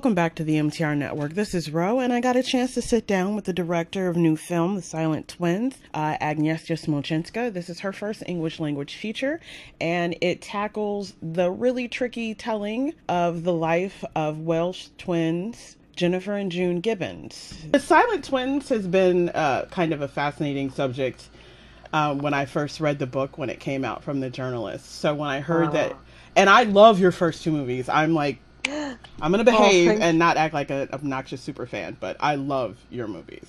Welcome back to the MTR Network. This is Ro, and I got a chance to sit down with the director of new film, The Silent Twins, uh, Agnieszka Smoczyńska. This is her first English language feature, and it tackles the really tricky telling of the life of Welsh twins Jennifer and June Gibbons. The Silent Twins has been uh, kind of a fascinating subject um, when I first read the book when it came out from the journalist. So when I heard that, and I love your first two movies, I'm like, I'm gonna behave oh, and not act like an obnoxious super fan, but I love your movies.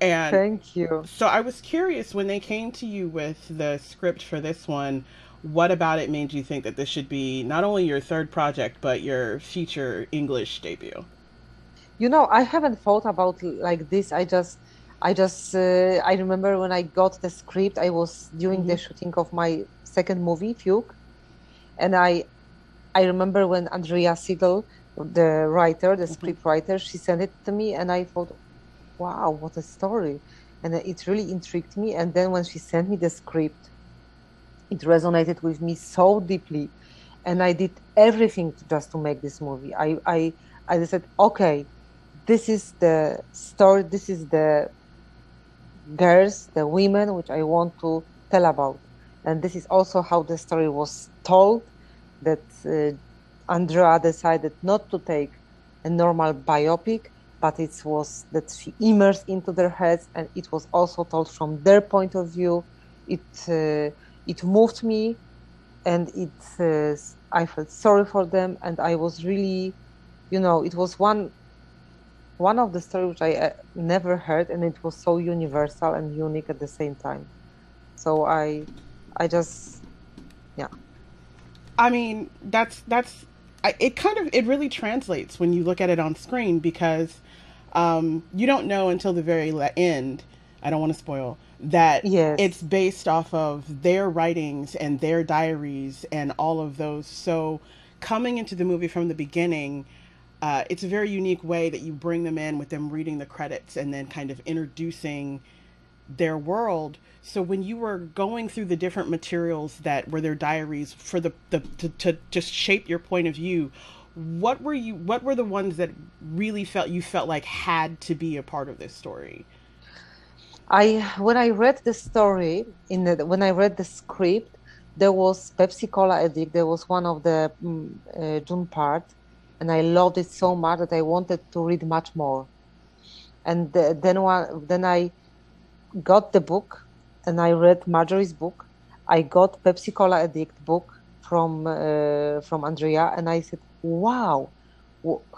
And thank you. So I was curious when they came to you with the script for this one. What about it made you think that this should be not only your third project but your feature English debut? You know, I haven't thought about like this. I just, I just, uh, I remember when I got the script. I was doing mm-hmm. the shooting of my second movie, Fugue, and I I remember when Andrea Seigel, the writer, the mm-hmm. script writer, she sent it to me, and I thought, wow, what a story. And it really intrigued me. And then when she sent me the script, it resonated with me so deeply. And I did everything to, just to make this movie. I, I, I said, okay, this is the story, this is the girls, the women, which I want to tell about. And this is also how the story was told that uh, Andrea decided not to take a normal biopic, but it was that she immersed into their heads, and it was also told from their point of view. It uh, it moved me, and it uh, I felt sorry for them, and I was really, you know, it was one one of the stories which I uh, never heard, and it was so universal and unique at the same time. So I I just yeah. I mean, that's that's it. Kind of it really translates when you look at it on screen because um, you don't know until the very end. I don't want to spoil that yes. it's based off of their writings and their diaries and all of those. So coming into the movie from the beginning. Uh, it's a very unique way that you bring them in with them reading the credits and then kind of introducing their world. So when you were going through the different materials that were their diaries for the, the to, to just shape your point of view, what were you what were the ones that really felt you felt like had to be a part of this story? I when I read the story in the when I read the script, there was Pepsi Cola addict. There was one of the um, uh, June part, and I loved it so much that I wanted to read much more. And uh, then one, then I got the book and I read Marjorie's book. I got Pepsi Cola Addict book from uh, from Andrea, and I said, "Wow,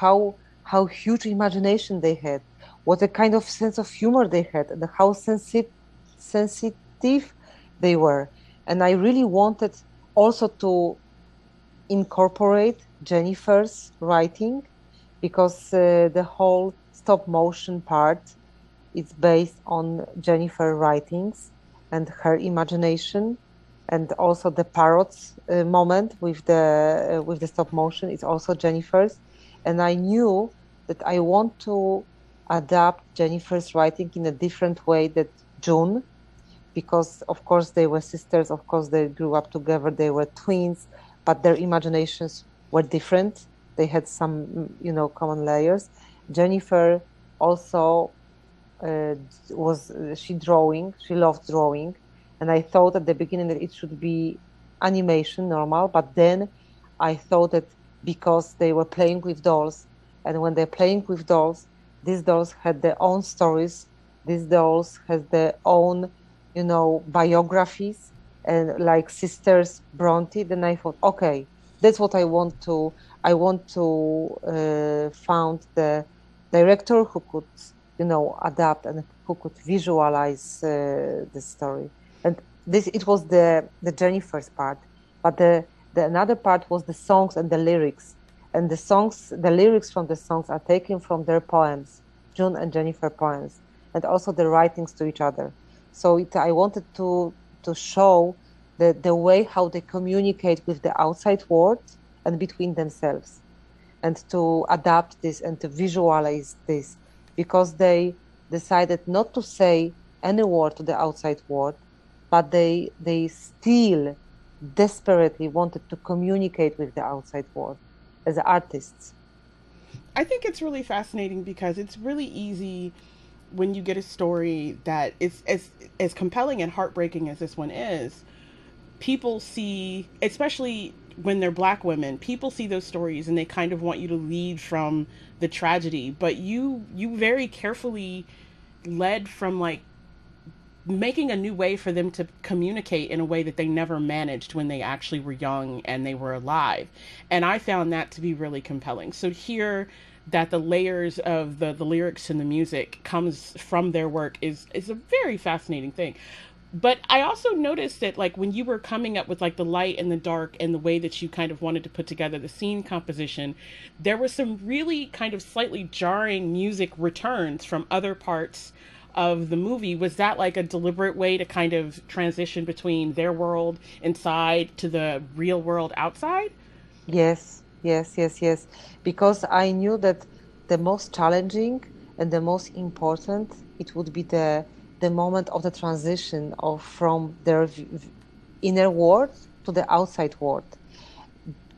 how how huge imagination they had! What a kind of sense of humor they had, and how sensi- sensitive they were." And I really wanted also to incorporate Jennifer's writing because uh, the whole stop motion part it's based on Jennifer writings and her imagination, and also the parrots uh, moment with the uh, with the stop motion is also Jennifer's. And I knew that I want to adapt Jennifer's writing in a different way that June, because of course they were sisters, of course they grew up together, they were twins, but their imaginations were different. They had some, you know, common layers. Jennifer also uh, was uh, she drawing. She loved drawing, and I thought at the beginning that it should be animation normal. But then I thought that because they were playing with dolls, and when they're playing with dolls, these dolls had their own stories. These dolls had their own, you know, biographies, and like sisters Bronte. Then I thought, okay, that's what I want to. I want to uh, found the director who could you know adapt and who could visualize uh, the story. And this it was the the jennifer's part but the the another part was the songs and the lyrics. And the songs the lyrics from the songs are taken from their poems june and jennifer poems and also the writings to each other. So it, i wanted to to show the the way how they communicate with the outside world and between themselves and to adapt this and to visualize this because they decided not to say any word to the outside world, but they they still desperately wanted to communicate with the outside world as artists. I think it's really fascinating because it's really easy when you get a story that is as as compelling and heartbreaking as this one is. People see, especially when they're black women, people see those stories and they kind of want you to lead from the tragedy, but you you very carefully led from like making a new way for them to communicate in a way that they never managed when they actually were young and they were alive. And I found that to be really compelling. So here that the layers of the, the lyrics and the music comes from their work is is a very fascinating thing. But I also noticed that like when you were coming up with like the light and the dark and the way that you kind of wanted to put together the scene composition, there was some really kind of slightly jarring music returns from other parts of the movie. Was that like a deliberate way to kind of transition between their world inside to the real world outside? Yes yes yes yes. Because i knew that the most challenging and the most important it would be the the moment of the transition of from their inner world to the outside world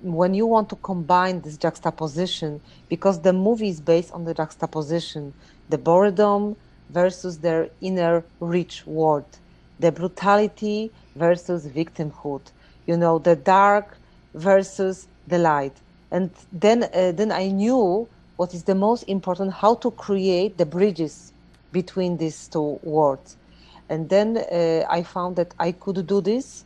when you want to combine this juxtaposition because the movie is based on the juxtaposition the boredom versus their inner rich world, the brutality versus victimhood, you know, the dark versus the light. And then, uh, then I knew what is the most important, how to create the bridges between these two worlds. And then uh, I found that I could do this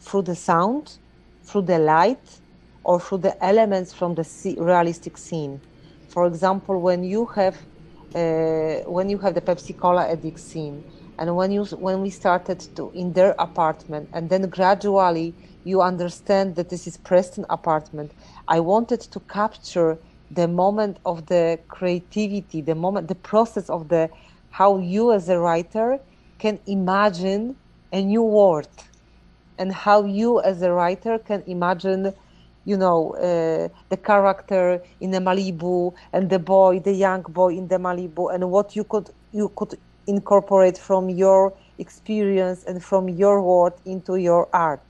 through the sound, through the light, or through the elements from the realistic scene. For example, when you have uh, when you have the Pepsi Cola addict scene, and when you when we started to in their apartment, and then gradually you understand that this is Preston apartment. I wanted to capture the moment of the creativity, the moment, the process of the how you as a writer can imagine a new world, and how you as a writer can imagine you know, uh, the character in the Malibu and the boy, the young boy in the Malibu, and what you could you could incorporate from your experience and from your world into your art.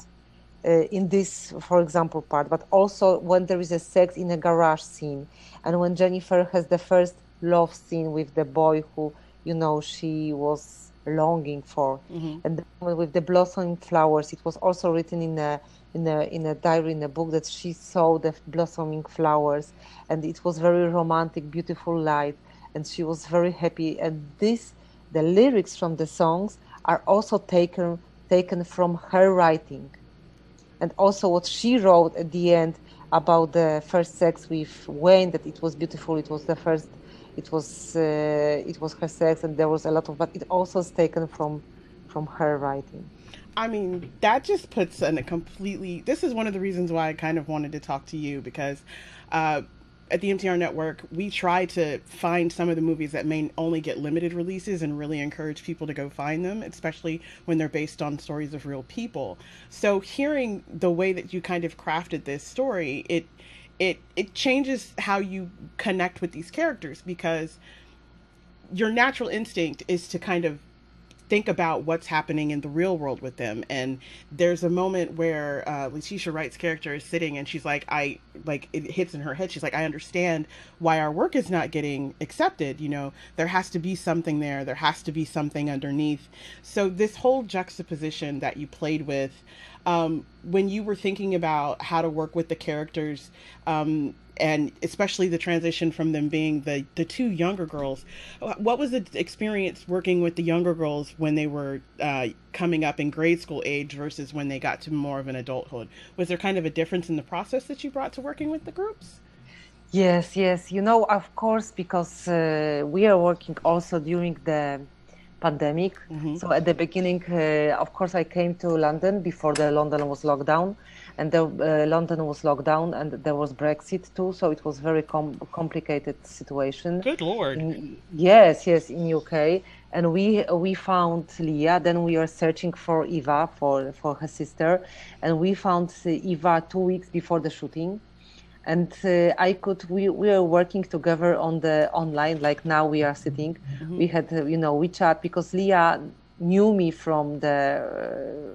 Uh, in this, for example, part, but also when there is a sex in a garage scene, and when Jennifer has the first love scene with the boy who, you know, she was longing for, mm-hmm. and with the blossoming flowers, it was also written in a in a in a diary in a book that she saw the blossoming flowers and it was very romantic beautiful light and she was very happy. And this the lyrics from the songs are also taken taken from her writing. And also what she wrote at the end about the first sex with Wayne that it was beautiful it was the first it was uh, it was her sex and there was a lot of but it also is taken from from her writing I mean, that just puts in a completely. This is one of the reasons why I kind of wanted to talk to you because uh, at the MTR Network, we try to find some of the movies that may only get limited releases and really encourage people to go find them, especially when they're based on stories of real people. So, hearing the way that you kind of crafted this story, it it it changes how you connect with these characters because your natural instinct is to kind of think about what's happening in the real world with them. And there's a moment where uh, Letitia Wright's character is sitting and she's like, I like it hits in her head. She's like, I understand why our work is not getting accepted. You know, there has to be something there. There has to be something underneath. So this whole juxtaposition that you played with um, when you were thinking about how to work with the characters um, and especially the transition from them being the the two younger girls what was the experience working with the younger girls when they were uh, coming up in grade school age versus when they got to more of an adulthood? Was there kind of a difference in the process that you brought to working with the groups? Yes yes. You know of course because uh, we are working also during the pandemic mm-hmm. so at the beginning uh, of course i came to london before the london was locked down and the, uh, London was locked down, and there was Brexit too, so it was very com- complicated situation. Good lord! In, yes, yes, in UK, and we we found Leah. Then we were searching for Eva for for her sister, and we found Eva two weeks before the shooting. And uh, I could we, we were working together on the online like now we are sitting. Mm-hmm. We had you know WeChat because Leah knew me from the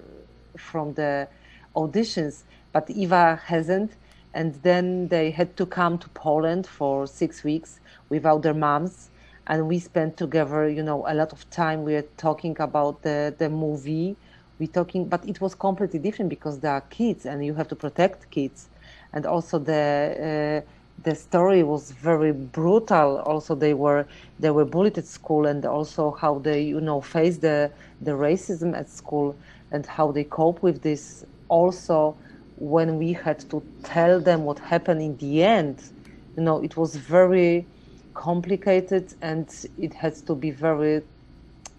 uh, from the auditions, but Eva hasn't. and then they had to come to Poland for six weeks without their moms. And we spent together, you know, a lot of time. We were talking about the, the movie. We talking, but it was completely different because there are kids, and you have to protect kids. And also the uh, the story was very brutal. Also, they were they were bullied at school, and also how they you know face the the racism at school and how they cope with this. Also, when we had to tell them what happened in the end, you know, it was very complicated and it has to be very,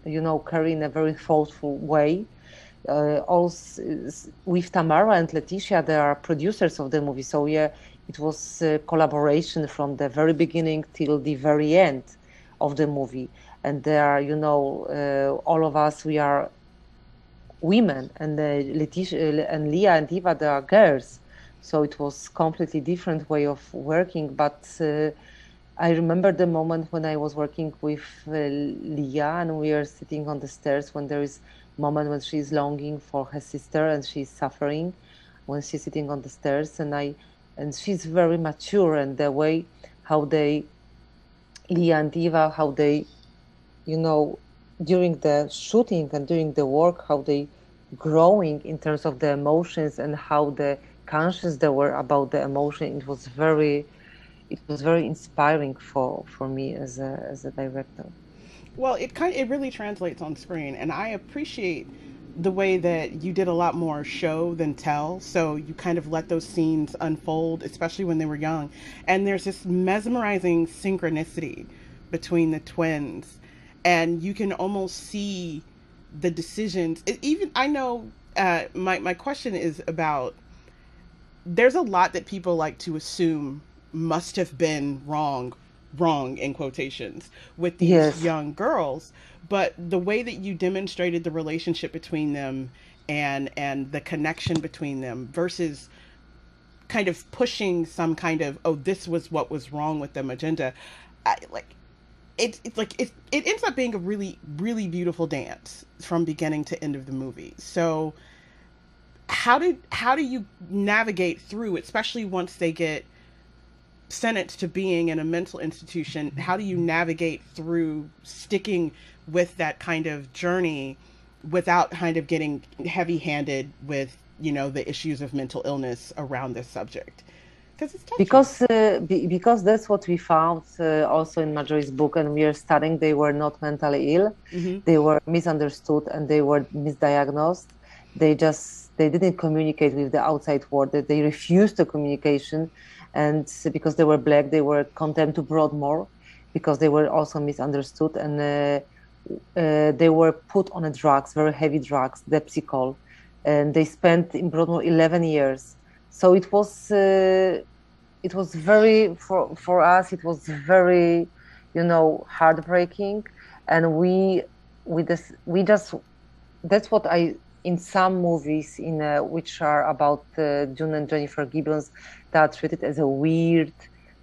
you know, carried in a very thoughtful way. Uh, also, with Tamara and Letitia, they are producers of the movie. So yeah, it was collaboration from the very beginning till the very end of the movie. And there are, you know, uh, all of us, we are women, and uh, Letitia and Leah and Eva, they are girls. So it was completely different way of working. But uh, I remember the moment when I was working with uh, Leah, and we are sitting on the stairs when there is moment when she's longing for her sister and she's suffering when she's sitting on the stairs and i and she's very mature and the way how they leah and eva how they you know during the shooting and during the work how they growing in terms of the emotions and how the conscious they were about the emotion. It was very it was very inspiring for for me as a as a director well it kind of, it really translates on screen and i appreciate the way that you did a lot more show than tell so you kind of let those scenes unfold especially when they were young and there's this mesmerizing synchronicity between the twins and you can almost see the decisions. It, even I know uh, my my question is about. There's a lot that people like to assume must have been wrong, wrong in quotations with these yes. young girls, but the way that you demonstrated the relationship between them and and the connection between them versus kind of pushing some kind of oh this was what was wrong with them agenda I, like it, it's like it, it ends up being a really really beautiful dance from beginning to end of the movie so how did how do you navigate through especially once they get sentenced to being in a mental institution how do you navigate through sticking with that kind of journey without kind of getting heavy handed with you know the issues of mental illness around this subject because uh, be, because that's what we found uh, also in Marjorie's book, and we are studying. They were not mentally ill; mm-hmm. they were misunderstood and they were misdiagnosed. They just they didn't communicate with the outside world. They refused the communication, and because they were black, they were condemned to Broadmoor because they were also misunderstood and uh, uh they were put on a drugs, very heavy drugs, Depixol, and they spent in Broadmoor 11 years. So it was uh, it was very for for us it was very you know heartbreaking. And we we just we just that's what i in some movies in uh, which are about uh, june and jennifer gibbons that are treated as a weird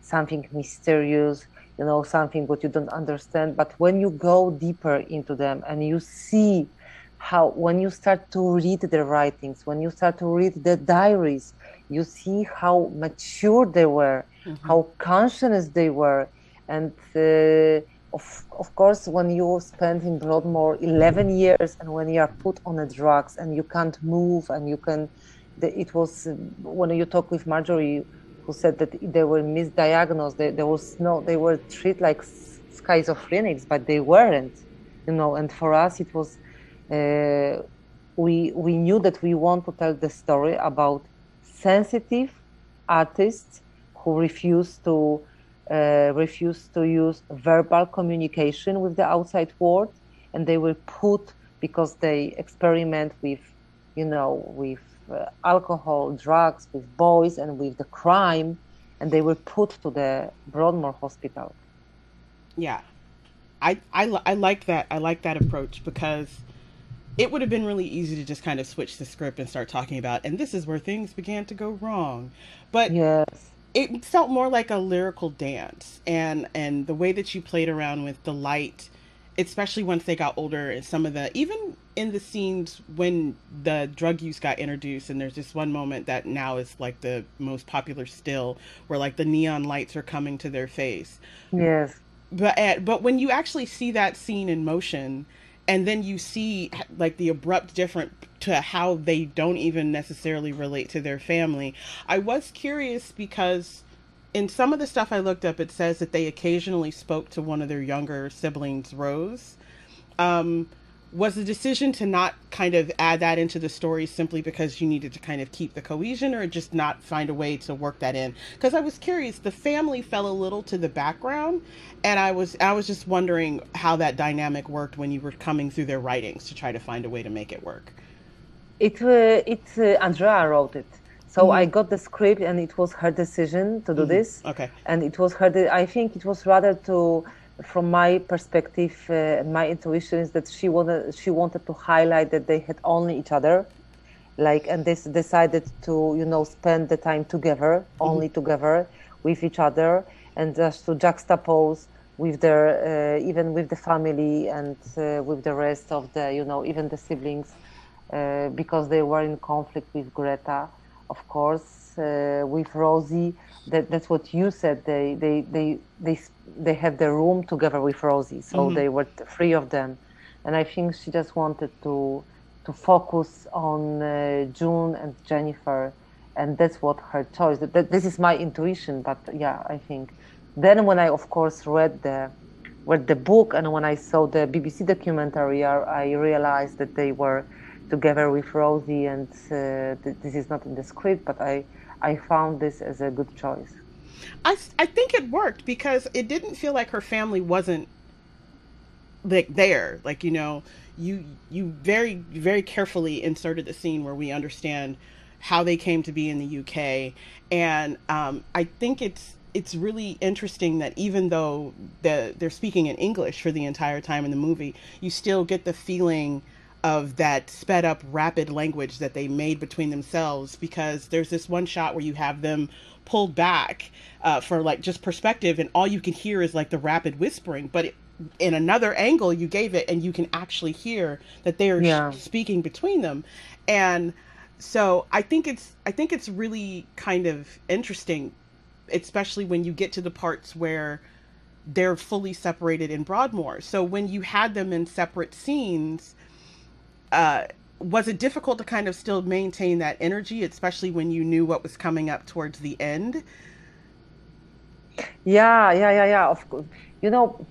something mysterious you know something what you don't understand but when you go deeper into them and you see how when you start to read the writings when you start to read the diaries you see how mature they were, mm-hmm. how conscious they were, and uh, of of course when you spend in Broadmoor 11 years and when you are put on the drugs and you can't move and you can, the, it was uh, when you talk with Marjorie, who said that they were misdiagnosed. They, there was no, they were treated like schizophrenics, but they weren't, you know. And for us, it was. Uh, we we knew that we want to tell the story about sensitive artists who refuse to uh, refuse to use verbal communication with the outside world, and they were put because they experiment with, you know, with uh, alcohol, drugs, with boys, and with the crime, and they were put to the Broadmoor Hospital. Yeah, I I, I like that. I like that approach because it would have been really easy to just kind of switch the script and start talking about, and this is where things began to go wrong. But yes. It felt more like a lyrical dance, and and the way that you played around with the light especially once they got older and some of the even in the scenes when the drug use got introduced and there's this one moment that now is like the most popular still where like the neon lights are coming to their face. Yes. But at, but when you actually see that scene in motion and then you see like the abrupt different to how they don't even necessarily relate to their family. I was curious because in some of the stuff I looked up, it says that they occasionally spoke to one of their younger siblings, Rose. Um, was the decision to not kind of add that into the story simply because you needed to kind of keep the cohesion or just not find a way to work that in? Because i was curious the family fell a little to the background and i was i was just wondering how that dynamic worked when you were coming through their writings to try to find a way to make it work it uh, it uh, andrea wrote it so mm-hmm. I got the script, and it was her decision to do mm-hmm. this. Okay. And it was her. De- I think it was rather to, from my perspective, uh, my intuition is that she wanted she wanted to highlight that they had only each other, like, and they decided to you know spend the time together, mm-hmm. only together with each other, and just to juxtapose with their uh, even with the family and uh, with the rest of the you know even the siblings uh, because they were in conflict with Greta of course, uh, with Rosie, that, that's what you said. They, they, they, they, they had the room together with Rosie, so mm-hmm. they were three of them. And I think she just wanted to, to focus on uh, June and Jennifer, and that's what her choice. That, this is my intuition, but yeah, I think. Then when I, of course, read the, read the book and when I saw the BBC documentary, I realized that they were together with Rosie, and uh, th- this is not in the script, but I I found this as a good choice. I I think it worked because it didn't feel like her family wasn't like there. Like you know, you you very very carefully inserted the scene where we understand how they came to be in the UK, and um, I think it's it's really interesting that even though the, they're speaking in English for the entire time in the movie, you still get the feeling of that sped up rapid language that they made between themselves because there's this one shot where you have them pulled back uh, for like just perspective and all you can hear is like the rapid whispering but it, in another angle you gave it and you can actually hear that they're yeah. sh- speaking between them and so i think it's i think it's really kind of interesting especially when you get to the parts where they're fully separated in broadmoor so when you had them in separate scenes uh, was it difficult to kind of still maintain that energy, especially when you knew what was coming up towards the end? Yeah, yeah, yeah, yeah. Of course, you know,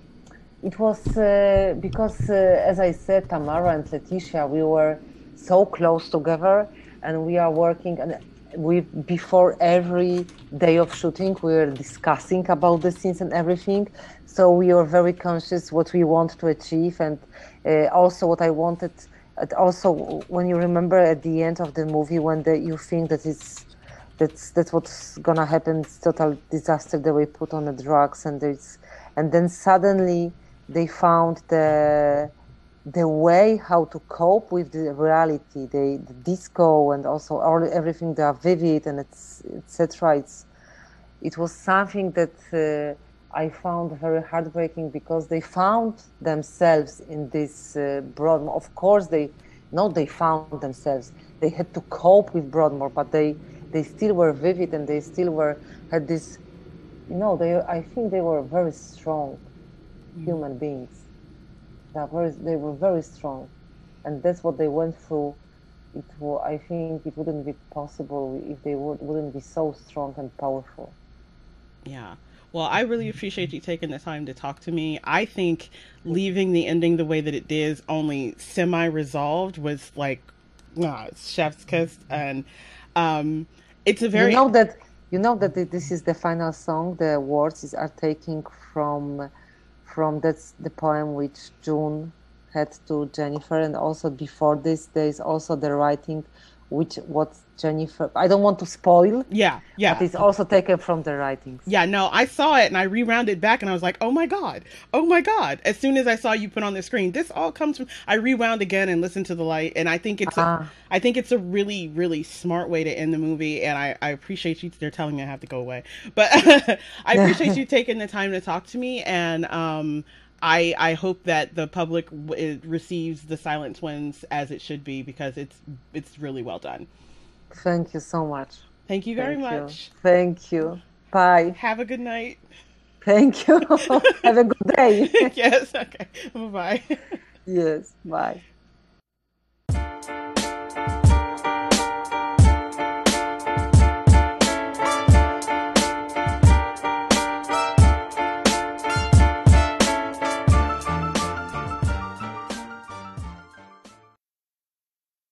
it was uh, because, uh, as I said, Tamara and Letitia, we were so close together, and we are working. And we before every day of shooting, we were discussing about the scenes and everything. So we were very conscious what we want to achieve, and uh, also what I wanted also when you remember at the end of the movie when the, you think that it's that's that's what's gonna happen it's total disaster they were put on the drugs and there's and then suddenly they found the the way how to cope with the reality. The, the disco and also all everything they are vivid and it's etc it's it was something that uh, I found very heartbreaking because they found themselves in this uh, Broadmoor. Of course, they not they found themselves. They had to cope with Broadmoor, but they they still were vivid and they still were had this. You know, they I think they were very strong mm. human beings. They were, very, they were very strong, and that's what they went through. It I think it wouldn't be possible if they would, wouldn't be so strong and powerful. Yeah. Well, I really appreciate you taking the time to talk to me. I think leaving the ending the way that it did, only semi resolved, was like, nah, chef's kiss, and um, it's a very. You know that you know that this is the final song. The words are taking from from that's the poem which June had to Jennifer, and also before this, there is also the writing which what Jennifer. I don't want to spoil. Yeah, yeah. But it's also taken from the writings. Yeah, no, I saw it and I rewound it back and I was like, oh my god, oh my god. As soon as I saw you put on the screen, this all comes from. I rewound again and listened to the light, and I think it's uh-huh. a, I think it's a really really smart way to end the movie, and I I appreciate you. They're telling me I have to go away, but I appreciate you taking the time to talk to me and um I I hope that the public w- receives the Silent Twins as it should be because it's it's really well done. Thank you so much. Thank you very Thank you. much. Thank you. Bye. Have a good night. Thank you. Have a good day. yes. Okay. Bye bye. yes. Bye.